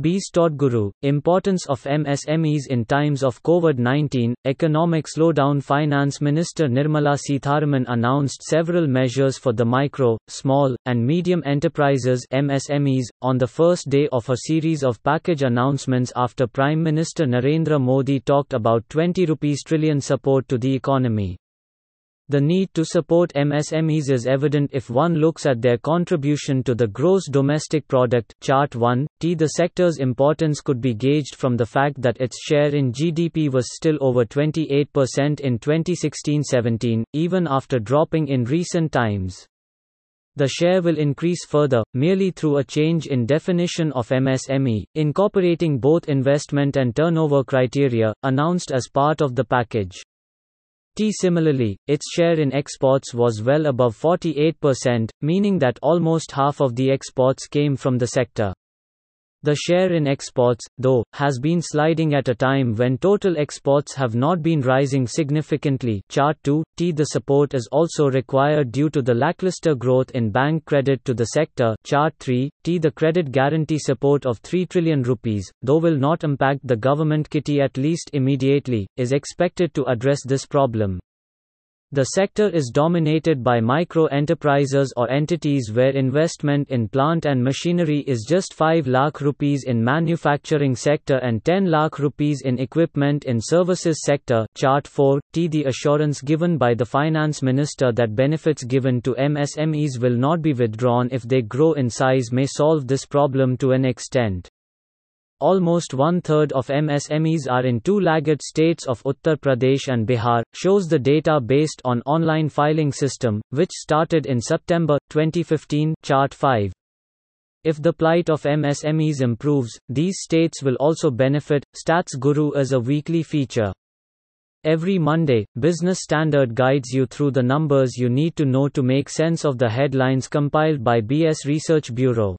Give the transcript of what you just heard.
B. Guru, Importance of MSMEs in Times of COVID-19, Economic Slowdown Finance Minister Nirmala Sitharaman announced several measures for the micro, small, and medium enterprises MSMEs, on the first day of a series of package announcements after Prime Minister Narendra Modi talked about 20 rupees trillion support to the economy. The need to support MSMEs is evident if one looks at their contribution to the gross domestic product. Chart 1. T. The sector's importance could be gauged from the fact that its share in GDP was still over 28% in 2016 17, even after dropping in recent times. The share will increase further, merely through a change in definition of MSME, incorporating both investment and turnover criteria, announced as part of the package. Similarly, its share in exports was well above 48%, meaning that almost half of the exports came from the sector. The share in exports, though, has been sliding at a time when total exports have not been rising significantly. Chart 2 T. The support is also required due to the lackluster growth in bank credit to the sector. Chart 3 T. The credit guarantee support of 3 trillion rupees, though will not impact the government kitty at least immediately, is expected to address this problem. The sector is dominated by micro-enterprises or entities where investment in plant and machinery is just 5 lakh rupees in manufacturing sector and 10 lakh rupees in equipment in services sector. Chart 4. T. The assurance given by the finance minister that benefits given to MSMEs will not be withdrawn if they grow in size may solve this problem to an extent. Almost one-third of MSMEs are in two laggard states of Uttar Pradesh and Bihar, shows the data based on online filing system, which started in September 2015, chart 5. If the plight of MSMEs improves, these states will also benefit. Stats Guru is a weekly feature. Every Monday, Business Standard guides you through the numbers you need to know to make sense of the headlines compiled by BS Research Bureau.